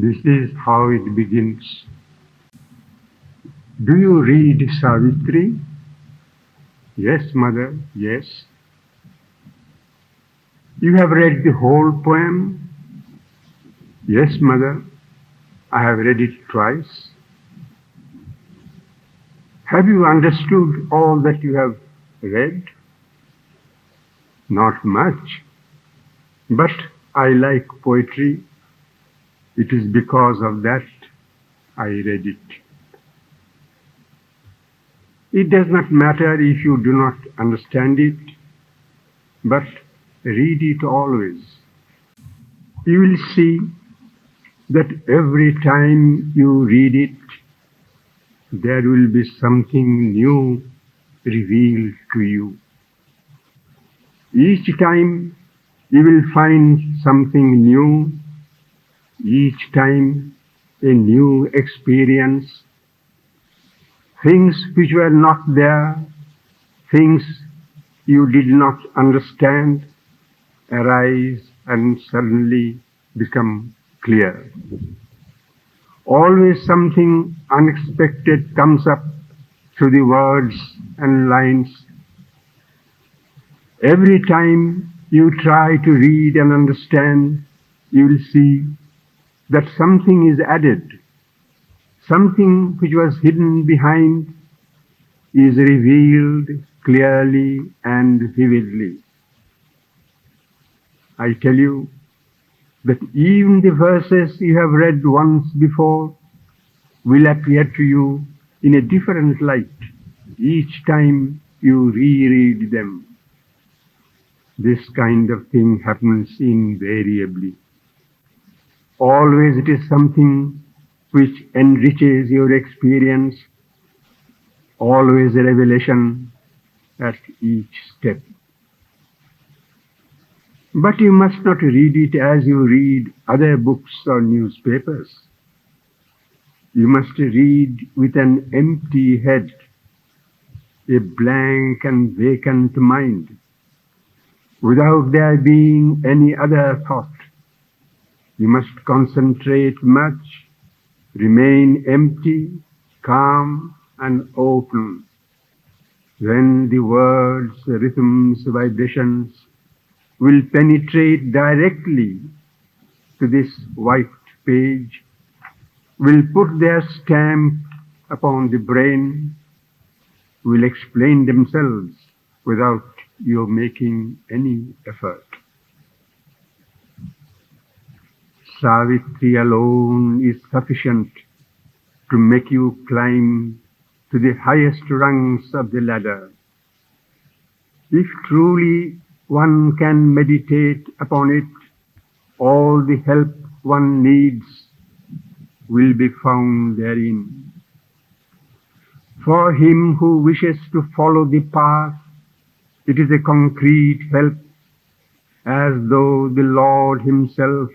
This is how it begins. Do you read Savitri? Yes, mother, yes. You have read the whole poem? Yes, mother, I have read it twice. Have you understood all that you have read? Not much. But I like poetry. It is because of that I read it. It does not matter if you do not understand it, but read it always. You will see that every time you read it, there will be something new revealed to you. Each time you will find something new, each time a new experience, things which were not there, things you did not understand, arise and suddenly become clear. Always something unexpected comes up through the words and lines. Every time you try to read and understand, you will see that something is added. Something which was hidden behind is revealed clearly and vividly. I tell you that even the verses you have read once before will appear to you in a different light each time you reread them. This kind of thing happens invariably. Always it is something which enriches your experience, always a revelation at each step. But you must not read it as you read other books or newspapers. You must read with an empty head, a blank and vacant mind, without there being any other thought. You must concentrate much, remain empty, calm and open. Then the words, rhythms, vibrations will penetrate directly to this white page, will put their stamp upon the brain, will explain themselves without your making any effort. Savitri alone is sufficient to make you climb to the highest rungs of the ladder. If truly one can meditate upon it, all the help one needs will be found therein. For him who wishes to follow the path, it is a concrete help, as though the Lord Himself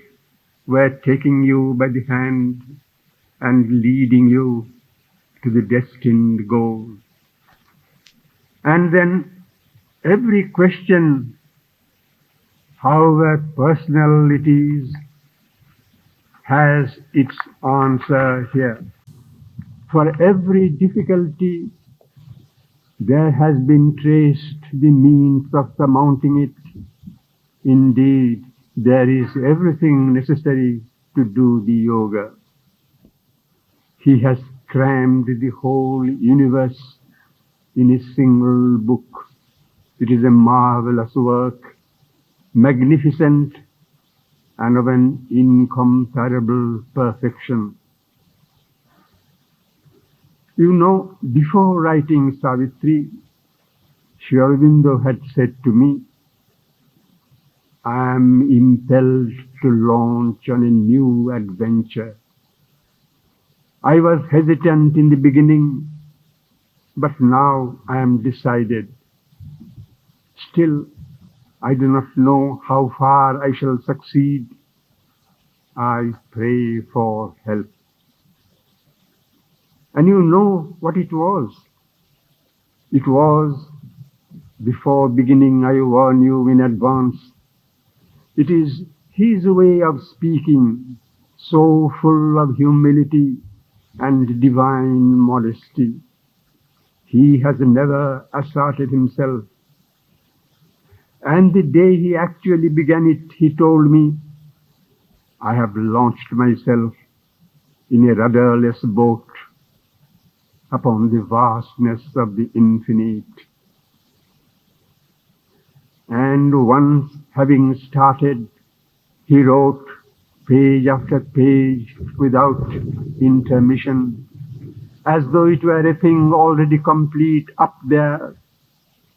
were taking you by the hand and leading you to the destined goal. And then every question, however personal it is, has its answer here. For every difficulty, there has been traced the means of surmounting it. Indeed, there is everything necessary to do the yoga. He has crammed the whole universe in a single book. It is a marvelous work, magnificent and of an incomparable perfection. You know, before writing Savitri, Sri Aurobindo had said to me, I am impelled to launch on a new adventure. I was hesitant in the beginning, but now I am decided. Still, I do not know how far I shall succeed. I pray for help. And you know what it was. It was, before beginning, I warn you in advance. It is his way of speaking, so full of humility and divine modesty. He has never asserted himself. And the day he actually began it, he told me, I have launched myself in a rudderless boat upon the vastness of the infinite. And once having started, he wrote page after page without intermission, as though it were a thing already complete up there,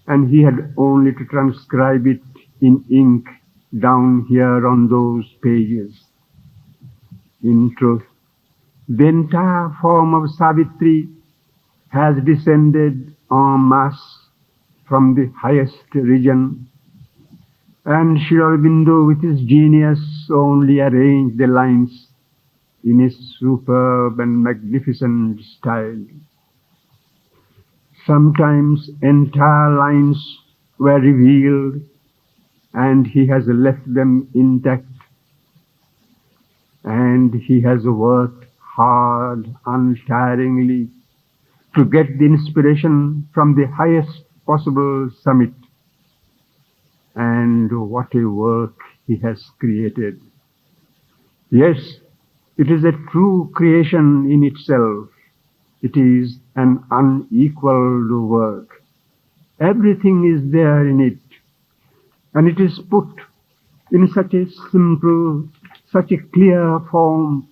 and he had only to transcribe it in ink down here on those pages. In truth, the entire form of Savitri has descended en masse from the highest region and Sri with his genius only arranged the lines in his superb and magnificent style. Sometimes entire lines were revealed and he has left them intact and he has worked hard, untiringly to get the inspiration from the highest possible summit and what a work he has created. Yes, it is a true creation in itself. It is an unequaled work. Everything is there in it, and it is put in such a simple, such a clear form,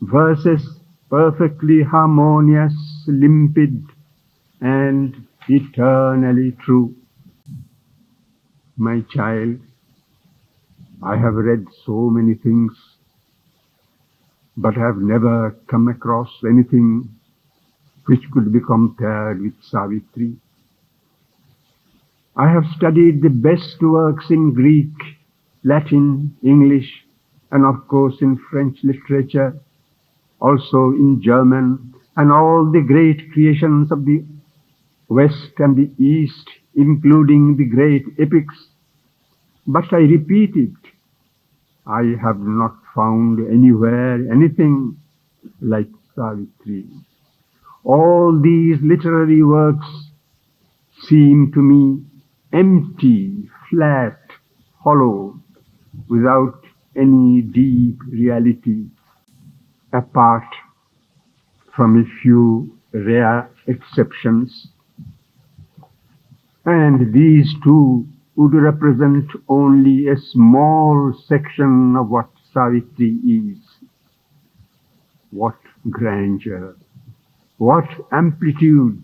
verses perfectly harmonious, limpid, and eternally true. My child, I have read so many things, but have never come across anything which could be compared with Savitri. I have studied the best works in Greek, Latin, English, and of course in French literature, also in German, and all the great creations of the West and the East, including the great epics but I repeat it, I have not found anywhere anything like Savitri. All these literary works seem to me empty, flat, hollow, without any deep reality, apart from a few rare exceptions. And these two would represent only a small section of what Savitri is. What grandeur, what amplitude,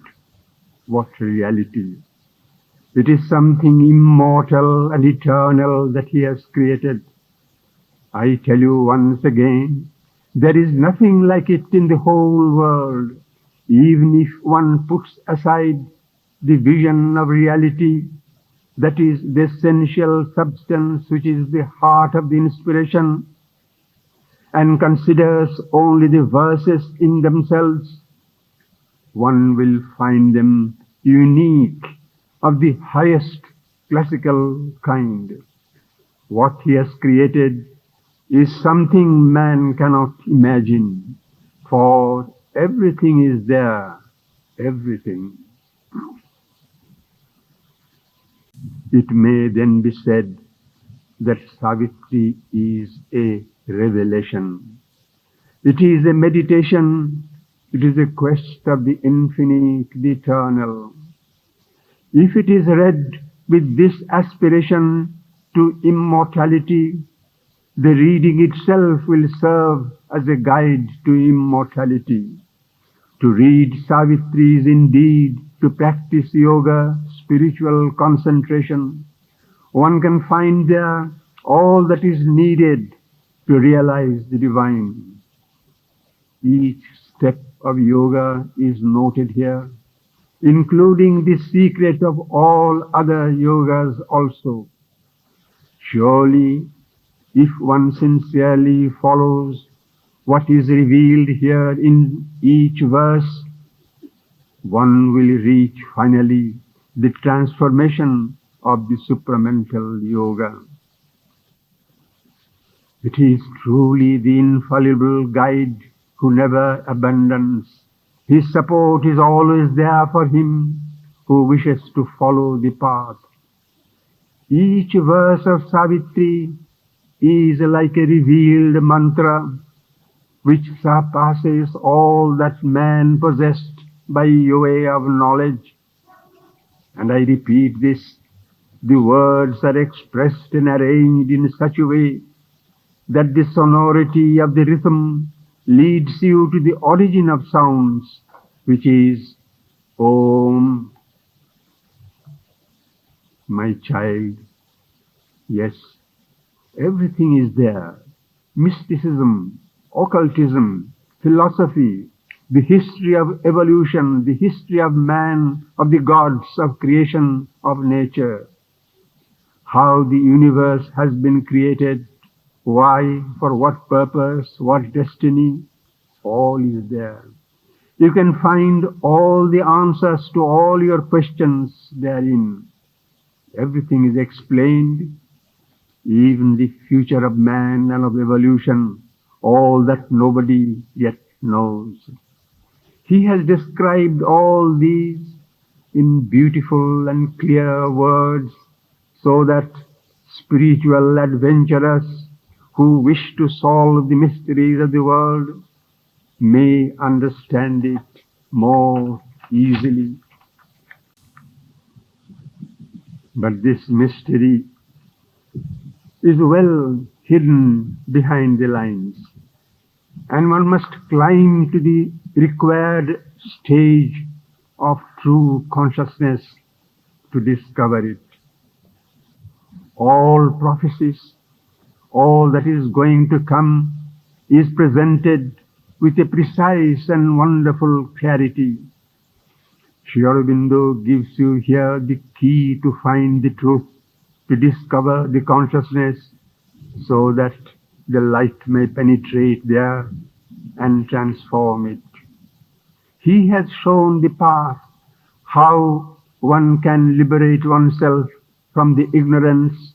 what reality. It is something immortal and eternal that he has created. I tell you once again, there is nothing like it in the whole world, even if one puts aside the vision of reality that is the essential substance which is the heart of the inspiration and considers only the verses in themselves, one will find them unique of the highest classical kind. What he has created is something man cannot imagine, for everything is there, everything. It may then be said that Savitri is a revelation. It is a meditation. It is a quest of the infinite, the eternal. If it is read with this aspiration to immortality, the reading itself will serve as a guide to immortality. To read Savitri is indeed to practice yoga, spiritual concentration, one can find there all that is needed to realize the divine. Each step of yoga is noted here, including the secret of all other yogas also. Surely, if one sincerely follows what is revealed here in each verse, one will reach finally the transformation of the supramental yoga. It is truly the infallible guide who never abandons. His support is always there for him who wishes to follow the path. Each verse of Savitri is like a revealed mantra which surpasses all that man possessed by way of knowledge. And I repeat this, the words are expressed and arranged in such a way that the sonority of the rhythm leads you to the origin of sounds, which is Om. My child, yes, everything is there. Mysticism, occultism, philosophy, the history of evolution, the history of man, of the gods, of creation, of nature, how the universe has been created, why, for what purpose, what destiny, all is there. You can find all the answers to all your questions therein. Everything is explained, even the future of man and of evolution, all that nobody yet knows. He has described all these in beautiful and clear words so that spiritual adventurers who wish to solve the mysteries of the world may understand it more easily. But this mystery is well hidden behind the lines, and one must climb to the required stage of true consciousness to discover it. All prophecies, all that is going to come is presented with a precise and wonderful clarity. Sri Aurobindo gives you here the key to find the truth, to discover the consciousness, so that the light may penetrate there and transform it. He has shown the path, how one can liberate oneself from the ignorance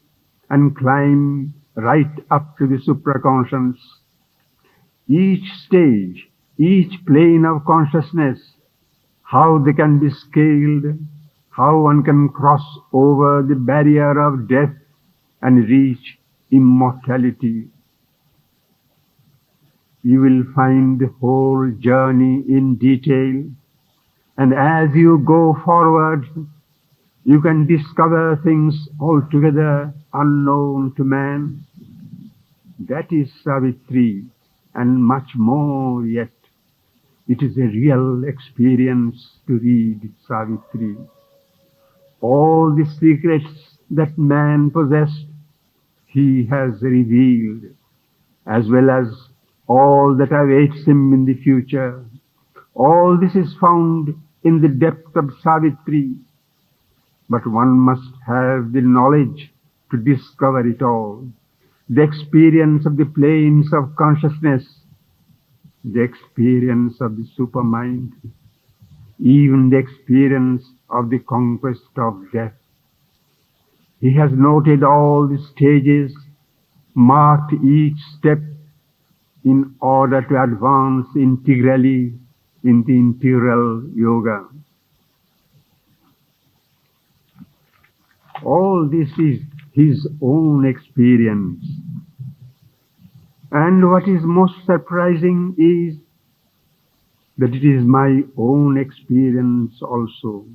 and climb right up to the supraconscious. Each stage, each plane of consciousness, how they can be scaled, how one can cross over the barrier of death and reach immortality. You will find the whole journey in detail, and as you go forward, you can discover things altogether unknown to man. That is Savitri, and much more yet. It is a real experience to read Savitri. All the secrets that man possessed, he has revealed, as well as all that awaits him in the future. All this is found in the depth of Savitri, but one must have the knowledge to discover it all. The experience of the planes of consciousness, the experience of the supermind, even the experience of the conquest of death. He has noted all the stages, marked each step in order to advance integrally in the integral yoga. All this is his own experience. And what is most surprising is that it is my own experience also.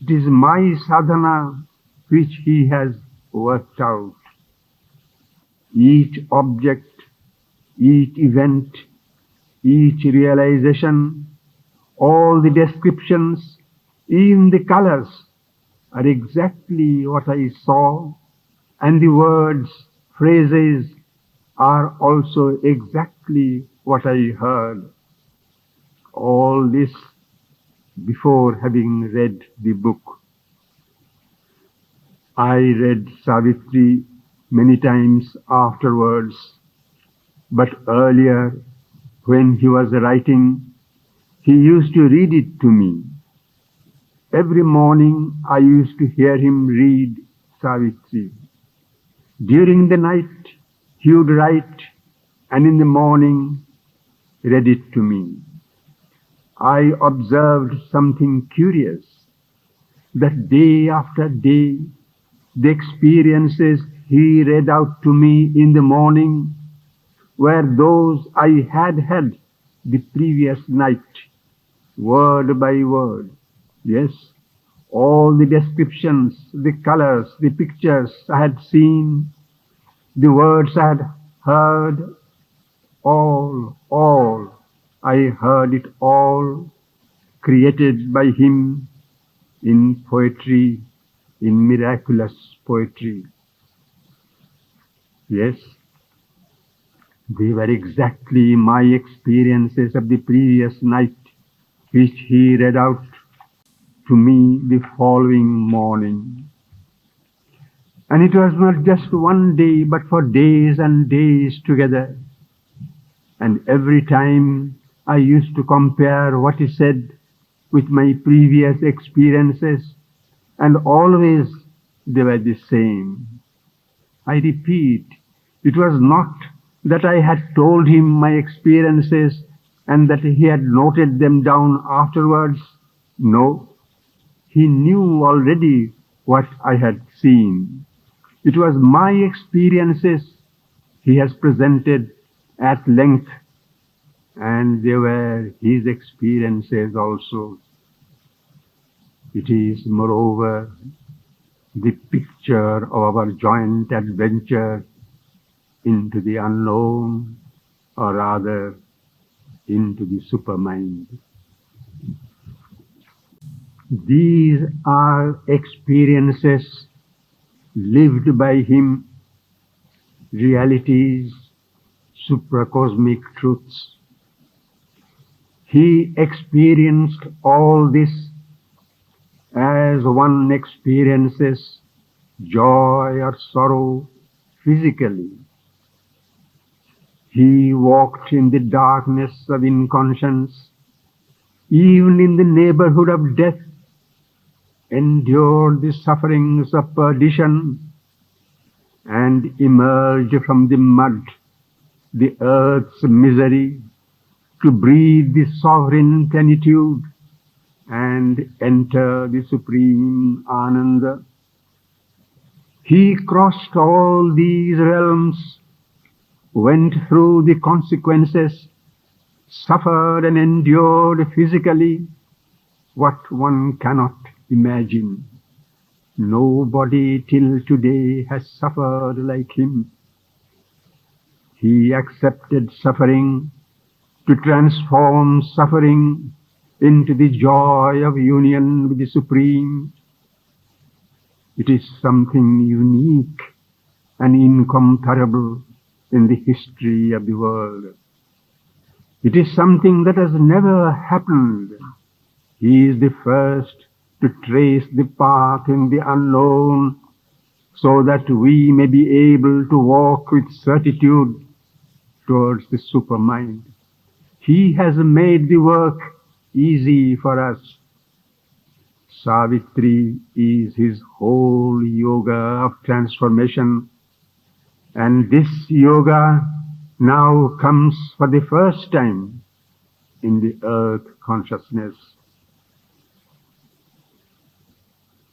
It is my sadhana which he has worked out. Each object, each event, each realization, all the descriptions, even the colors are exactly what I saw, and the words, phrases are also exactly what I heard. All this before having read the book. I read Savitri many times afterwards, but earlier when he was writing, he used to read it to me. Every morning I used to hear him read Savitri. During the night he would write and in the morning read it to me. I observed something curious that day after day the experiences he read out to me in the morning were those I had had the previous night, word by word. Yes, all the descriptions, the colors, the pictures I had seen, the words I had heard, all, all, I heard it all created by him in poetry, in miraculous poetry. Yes, they were exactly my experiences of the previous night, which he read out to me the following morning. And it was not just one day, but for days and days together. And every time I used to compare what he said with my previous experiences, and always they were the same. I repeat, it was not that I had told him my experiences and that he had noted them down afterwards. No, he knew already what I had seen. It was my experiences he has presented at length, and they were his experiences also. It is, moreover, the picture of our joint adventure into the unknown, or rather, into the supermind. These are experiences lived by him, realities, supracosmic truths. He experienced all this as one experiences joy or sorrow physically. He walked in the darkness of inconscience, even in the neighborhood of death, endured the sufferings of perdition, and emerged from the mud, the earth's misery, to breathe the sovereign plenitude and enter the supreme Ananda. He crossed all these realms went through the consequences, suffered and endured physically what one cannot imagine. Nobody till today has suffered like him. He accepted suffering to transform suffering into the joy of union with the Supreme. It is something unique and incomparable in the history of the world. It is something that has never happened. He is the first to trace the path in the unknown so that we may be able to walk with certitude towards the supermind. He has made the work easy for us. Savitri is his whole yoga of transformation and this yoga now comes for the first time in the earth consciousness.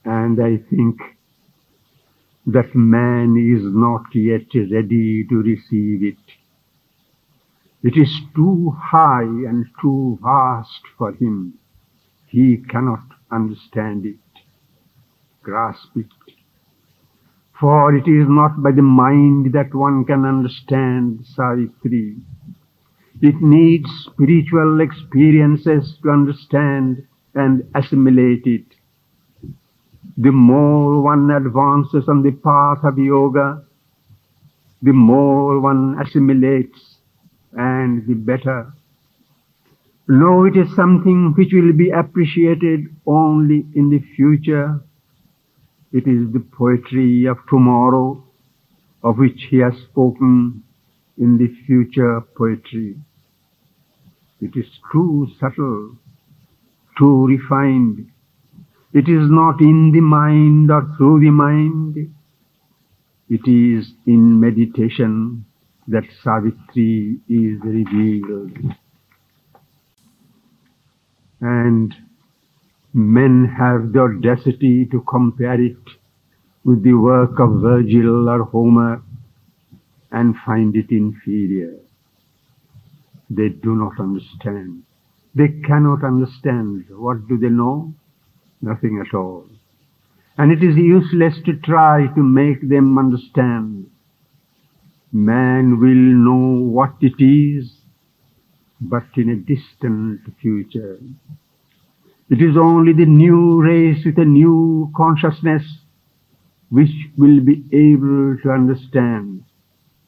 And I think that man is not yet ready to receive it. It is too high and too vast for him. He cannot understand it, grasp it. For it is not by the mind that one can understand Savitri. It needs spiritual experiences to understand and assimilate it. The more one advances on the path of yoga, the more one assimilates and the better. No, it is something which will be appreciated only in the future it is the poetry of tomorrow of which he has spoken in the future poetry. It is too subtle, too refined. It is not in the mind or through the mind. It is in meditation that Savitri is revealed. And men have the audacity to compare it with the work of Virgil or Homer and find it inferior. They do not understand. They cannot understand. What do they know? Nothing at all. And it is useless to try to make them understand. Man will know what it is, but in a distant future. It is only the new race with a new consciousness which will be able to understand.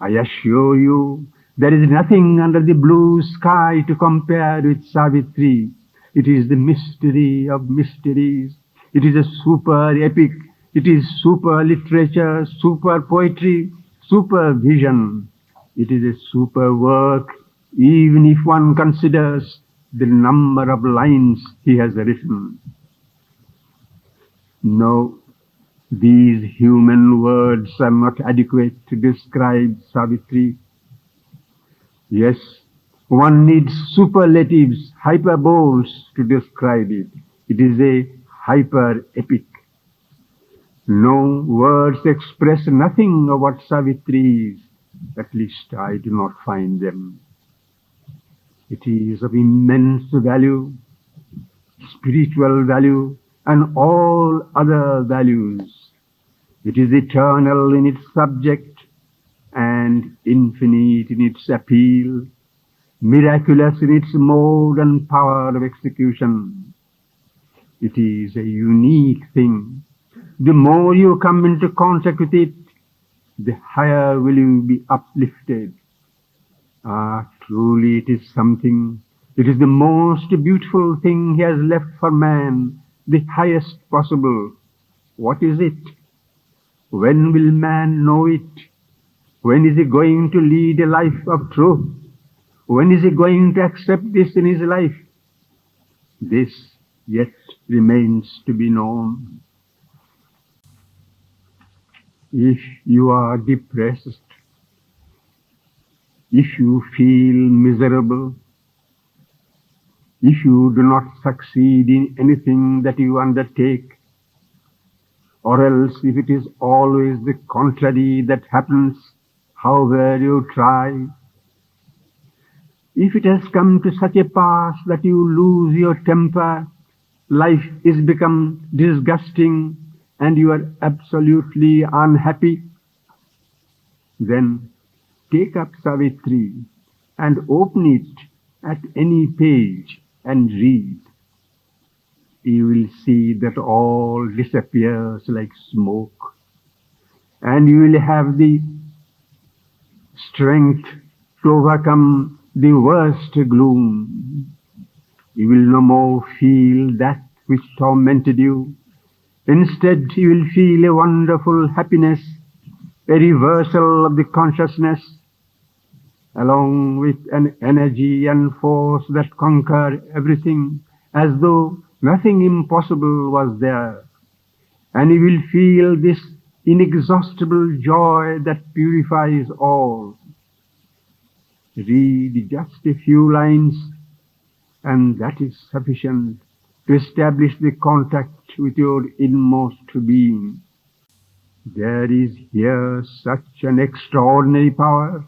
I assure you, there is nothing under the blue sky to compare with Savitri. It is the mystery of mysteries. It is a super epic. It is super literature, super poetry, super vision. It is a super work, even if one considers the number of lines he has written. No, these human words are not adequate to describe Savitri. Yes, one needs superlatives, hyperboles to describe it. It is a hyper epic. No words express nothing of what Savitri is. At least I do not find them. It is of immense value, spiritual value, and all other values. It is eternal in its subject and infinite in its appeal, miraculous in its mode and power of execution. It is a unique thing. The more you come into contact with it, the higher will you be uplifted. Ah, truly it is something. It is the most beautiful thing he has left for man, the highest possible. What is it? When will man know it? When is he going to lead a life of truth? When is he going to accept this in his life? This yet remains to be known. If you are depressed, if you feel miserable, if you do not succeed in anything that you undertake, or else if it is always the contrary that happens, however you try, if it has come to such a pass that you lose your temper, life is become disgusting and you are absolutely unhappy, then take up Savitri and open it at any page and read. You will see that all disappears like smoke and you will have the strength to overcome the worst gloom. You will no more feel that which tormented you. Instead, you will feel a wonderful happiness, a reversal of the consciousness, along with an energy and force that conquer everything, as though nothing impossible was there. And you will feel this inexhaustible joy that purifies all. Read just a few lines, and that is sufficient to establish the contact with your inmost being. There is here such an extraordinary power.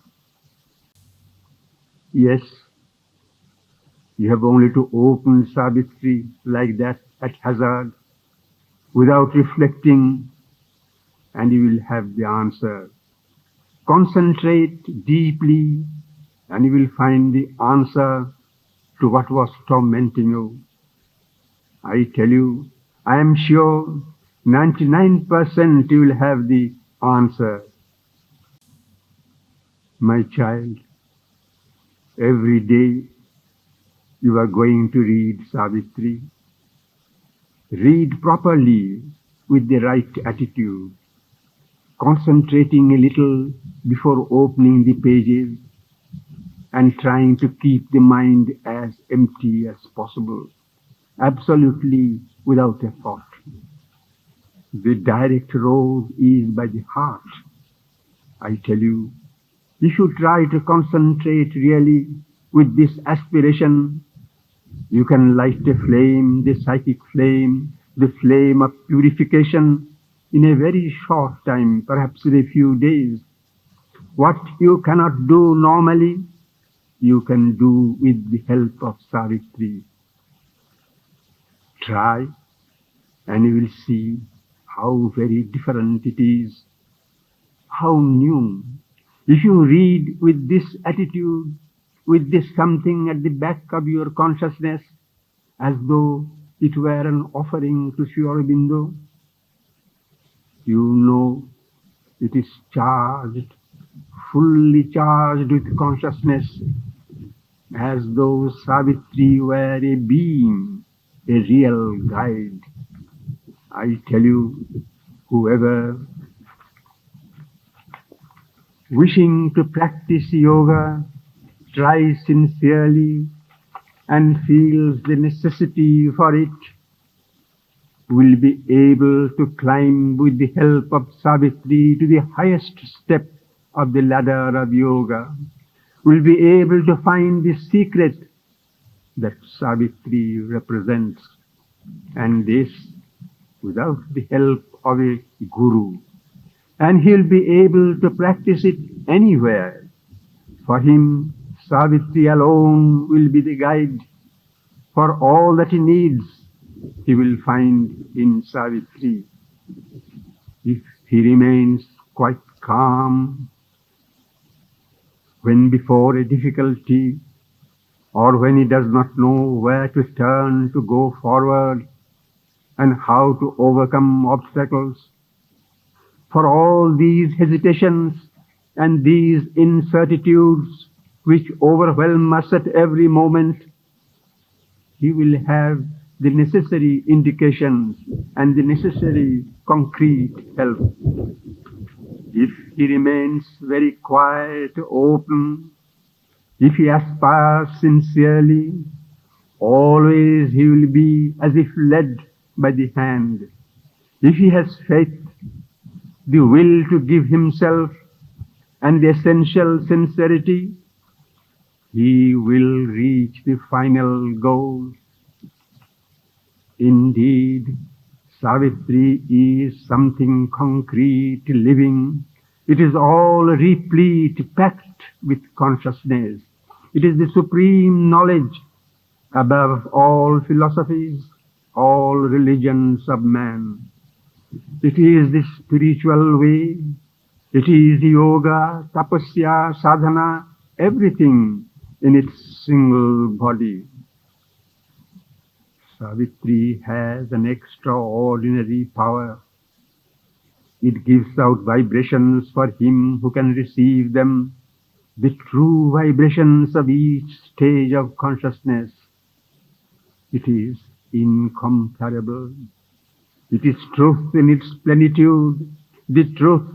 Yes, you have only to open Savitri like that at hazard without reflecting and you will have the answer. Concentrate deeply and you will find the answer to what was tormenting you. I tell you, I am sure 99% you will have the answer. My child, every day you are going to read Savitri. Read properly with the right attitude, concentrating a little before opening the pages and trying to keep the mind as empty as possible, absolutely without a thought. The direct road is by the heart. I tell you, you try to concentrate really with this aspiration, you can light a flame, the psychic flame, the flame of purification in a very short time, perhaps in a few days. What you cannot do normally, you can do with the help of Savitri. Try and you will see how very different it is, how new. If you read with this attitude, with this something at the back of your consciousness, as though it were an offering to Sri Aurobindo, you know it is charged, fully charged with consciousness, as though Savitri were a being, a real guide. I tell you, whoever wishing to practice yoga tries sincerely and feels the necessity for it will be able to climb with the help of Savitri to the highest step of the ladder of yoga, will be able to find the secret that Savitri represents, and this without the help of a guru. And he'll be able to practice it anywhere. For him, Savitri alone will be the guide. For all that he needs, he will find in Savitri. If he remains quite calm when before a difficulty or when he does not know where to turn to go forward and how to overcome obstacles, for all these hesitations and these incertitudes which overwhelm us at every moment, he will have the necessary indications and the necessary concrete help. If he remains very quiet, open, if he aspires sincerely, always he will be as if led by the hand. If he has faith, the will to give himself, and the essential sincerity, he will reach the final goal. Indeed, Savitri is something concrete, living. It is all replete, packed with consciousness. It is the supreme knowledge above all philosophies, all religions of man. It is the spiritual way. It is yoga, tapasya, sadhana, everything in its single body. Savitri has an extraordinary power. It gives out vibrations for him who can receive them, the true vibrations of each stage of consciousness. It is incomparable. It is truth in its plenitude, the truth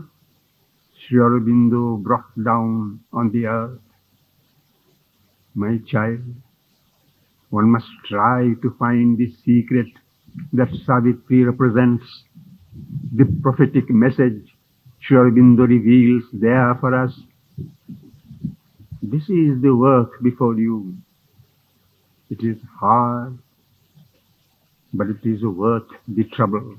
Sri Aurobindo brought down on the earth. My child, one must try to find the secret that Savitri represents, the prophetic message Sri Aurobindo reveals there for us. This is the work before you. It is hard, but it is worth the trouble.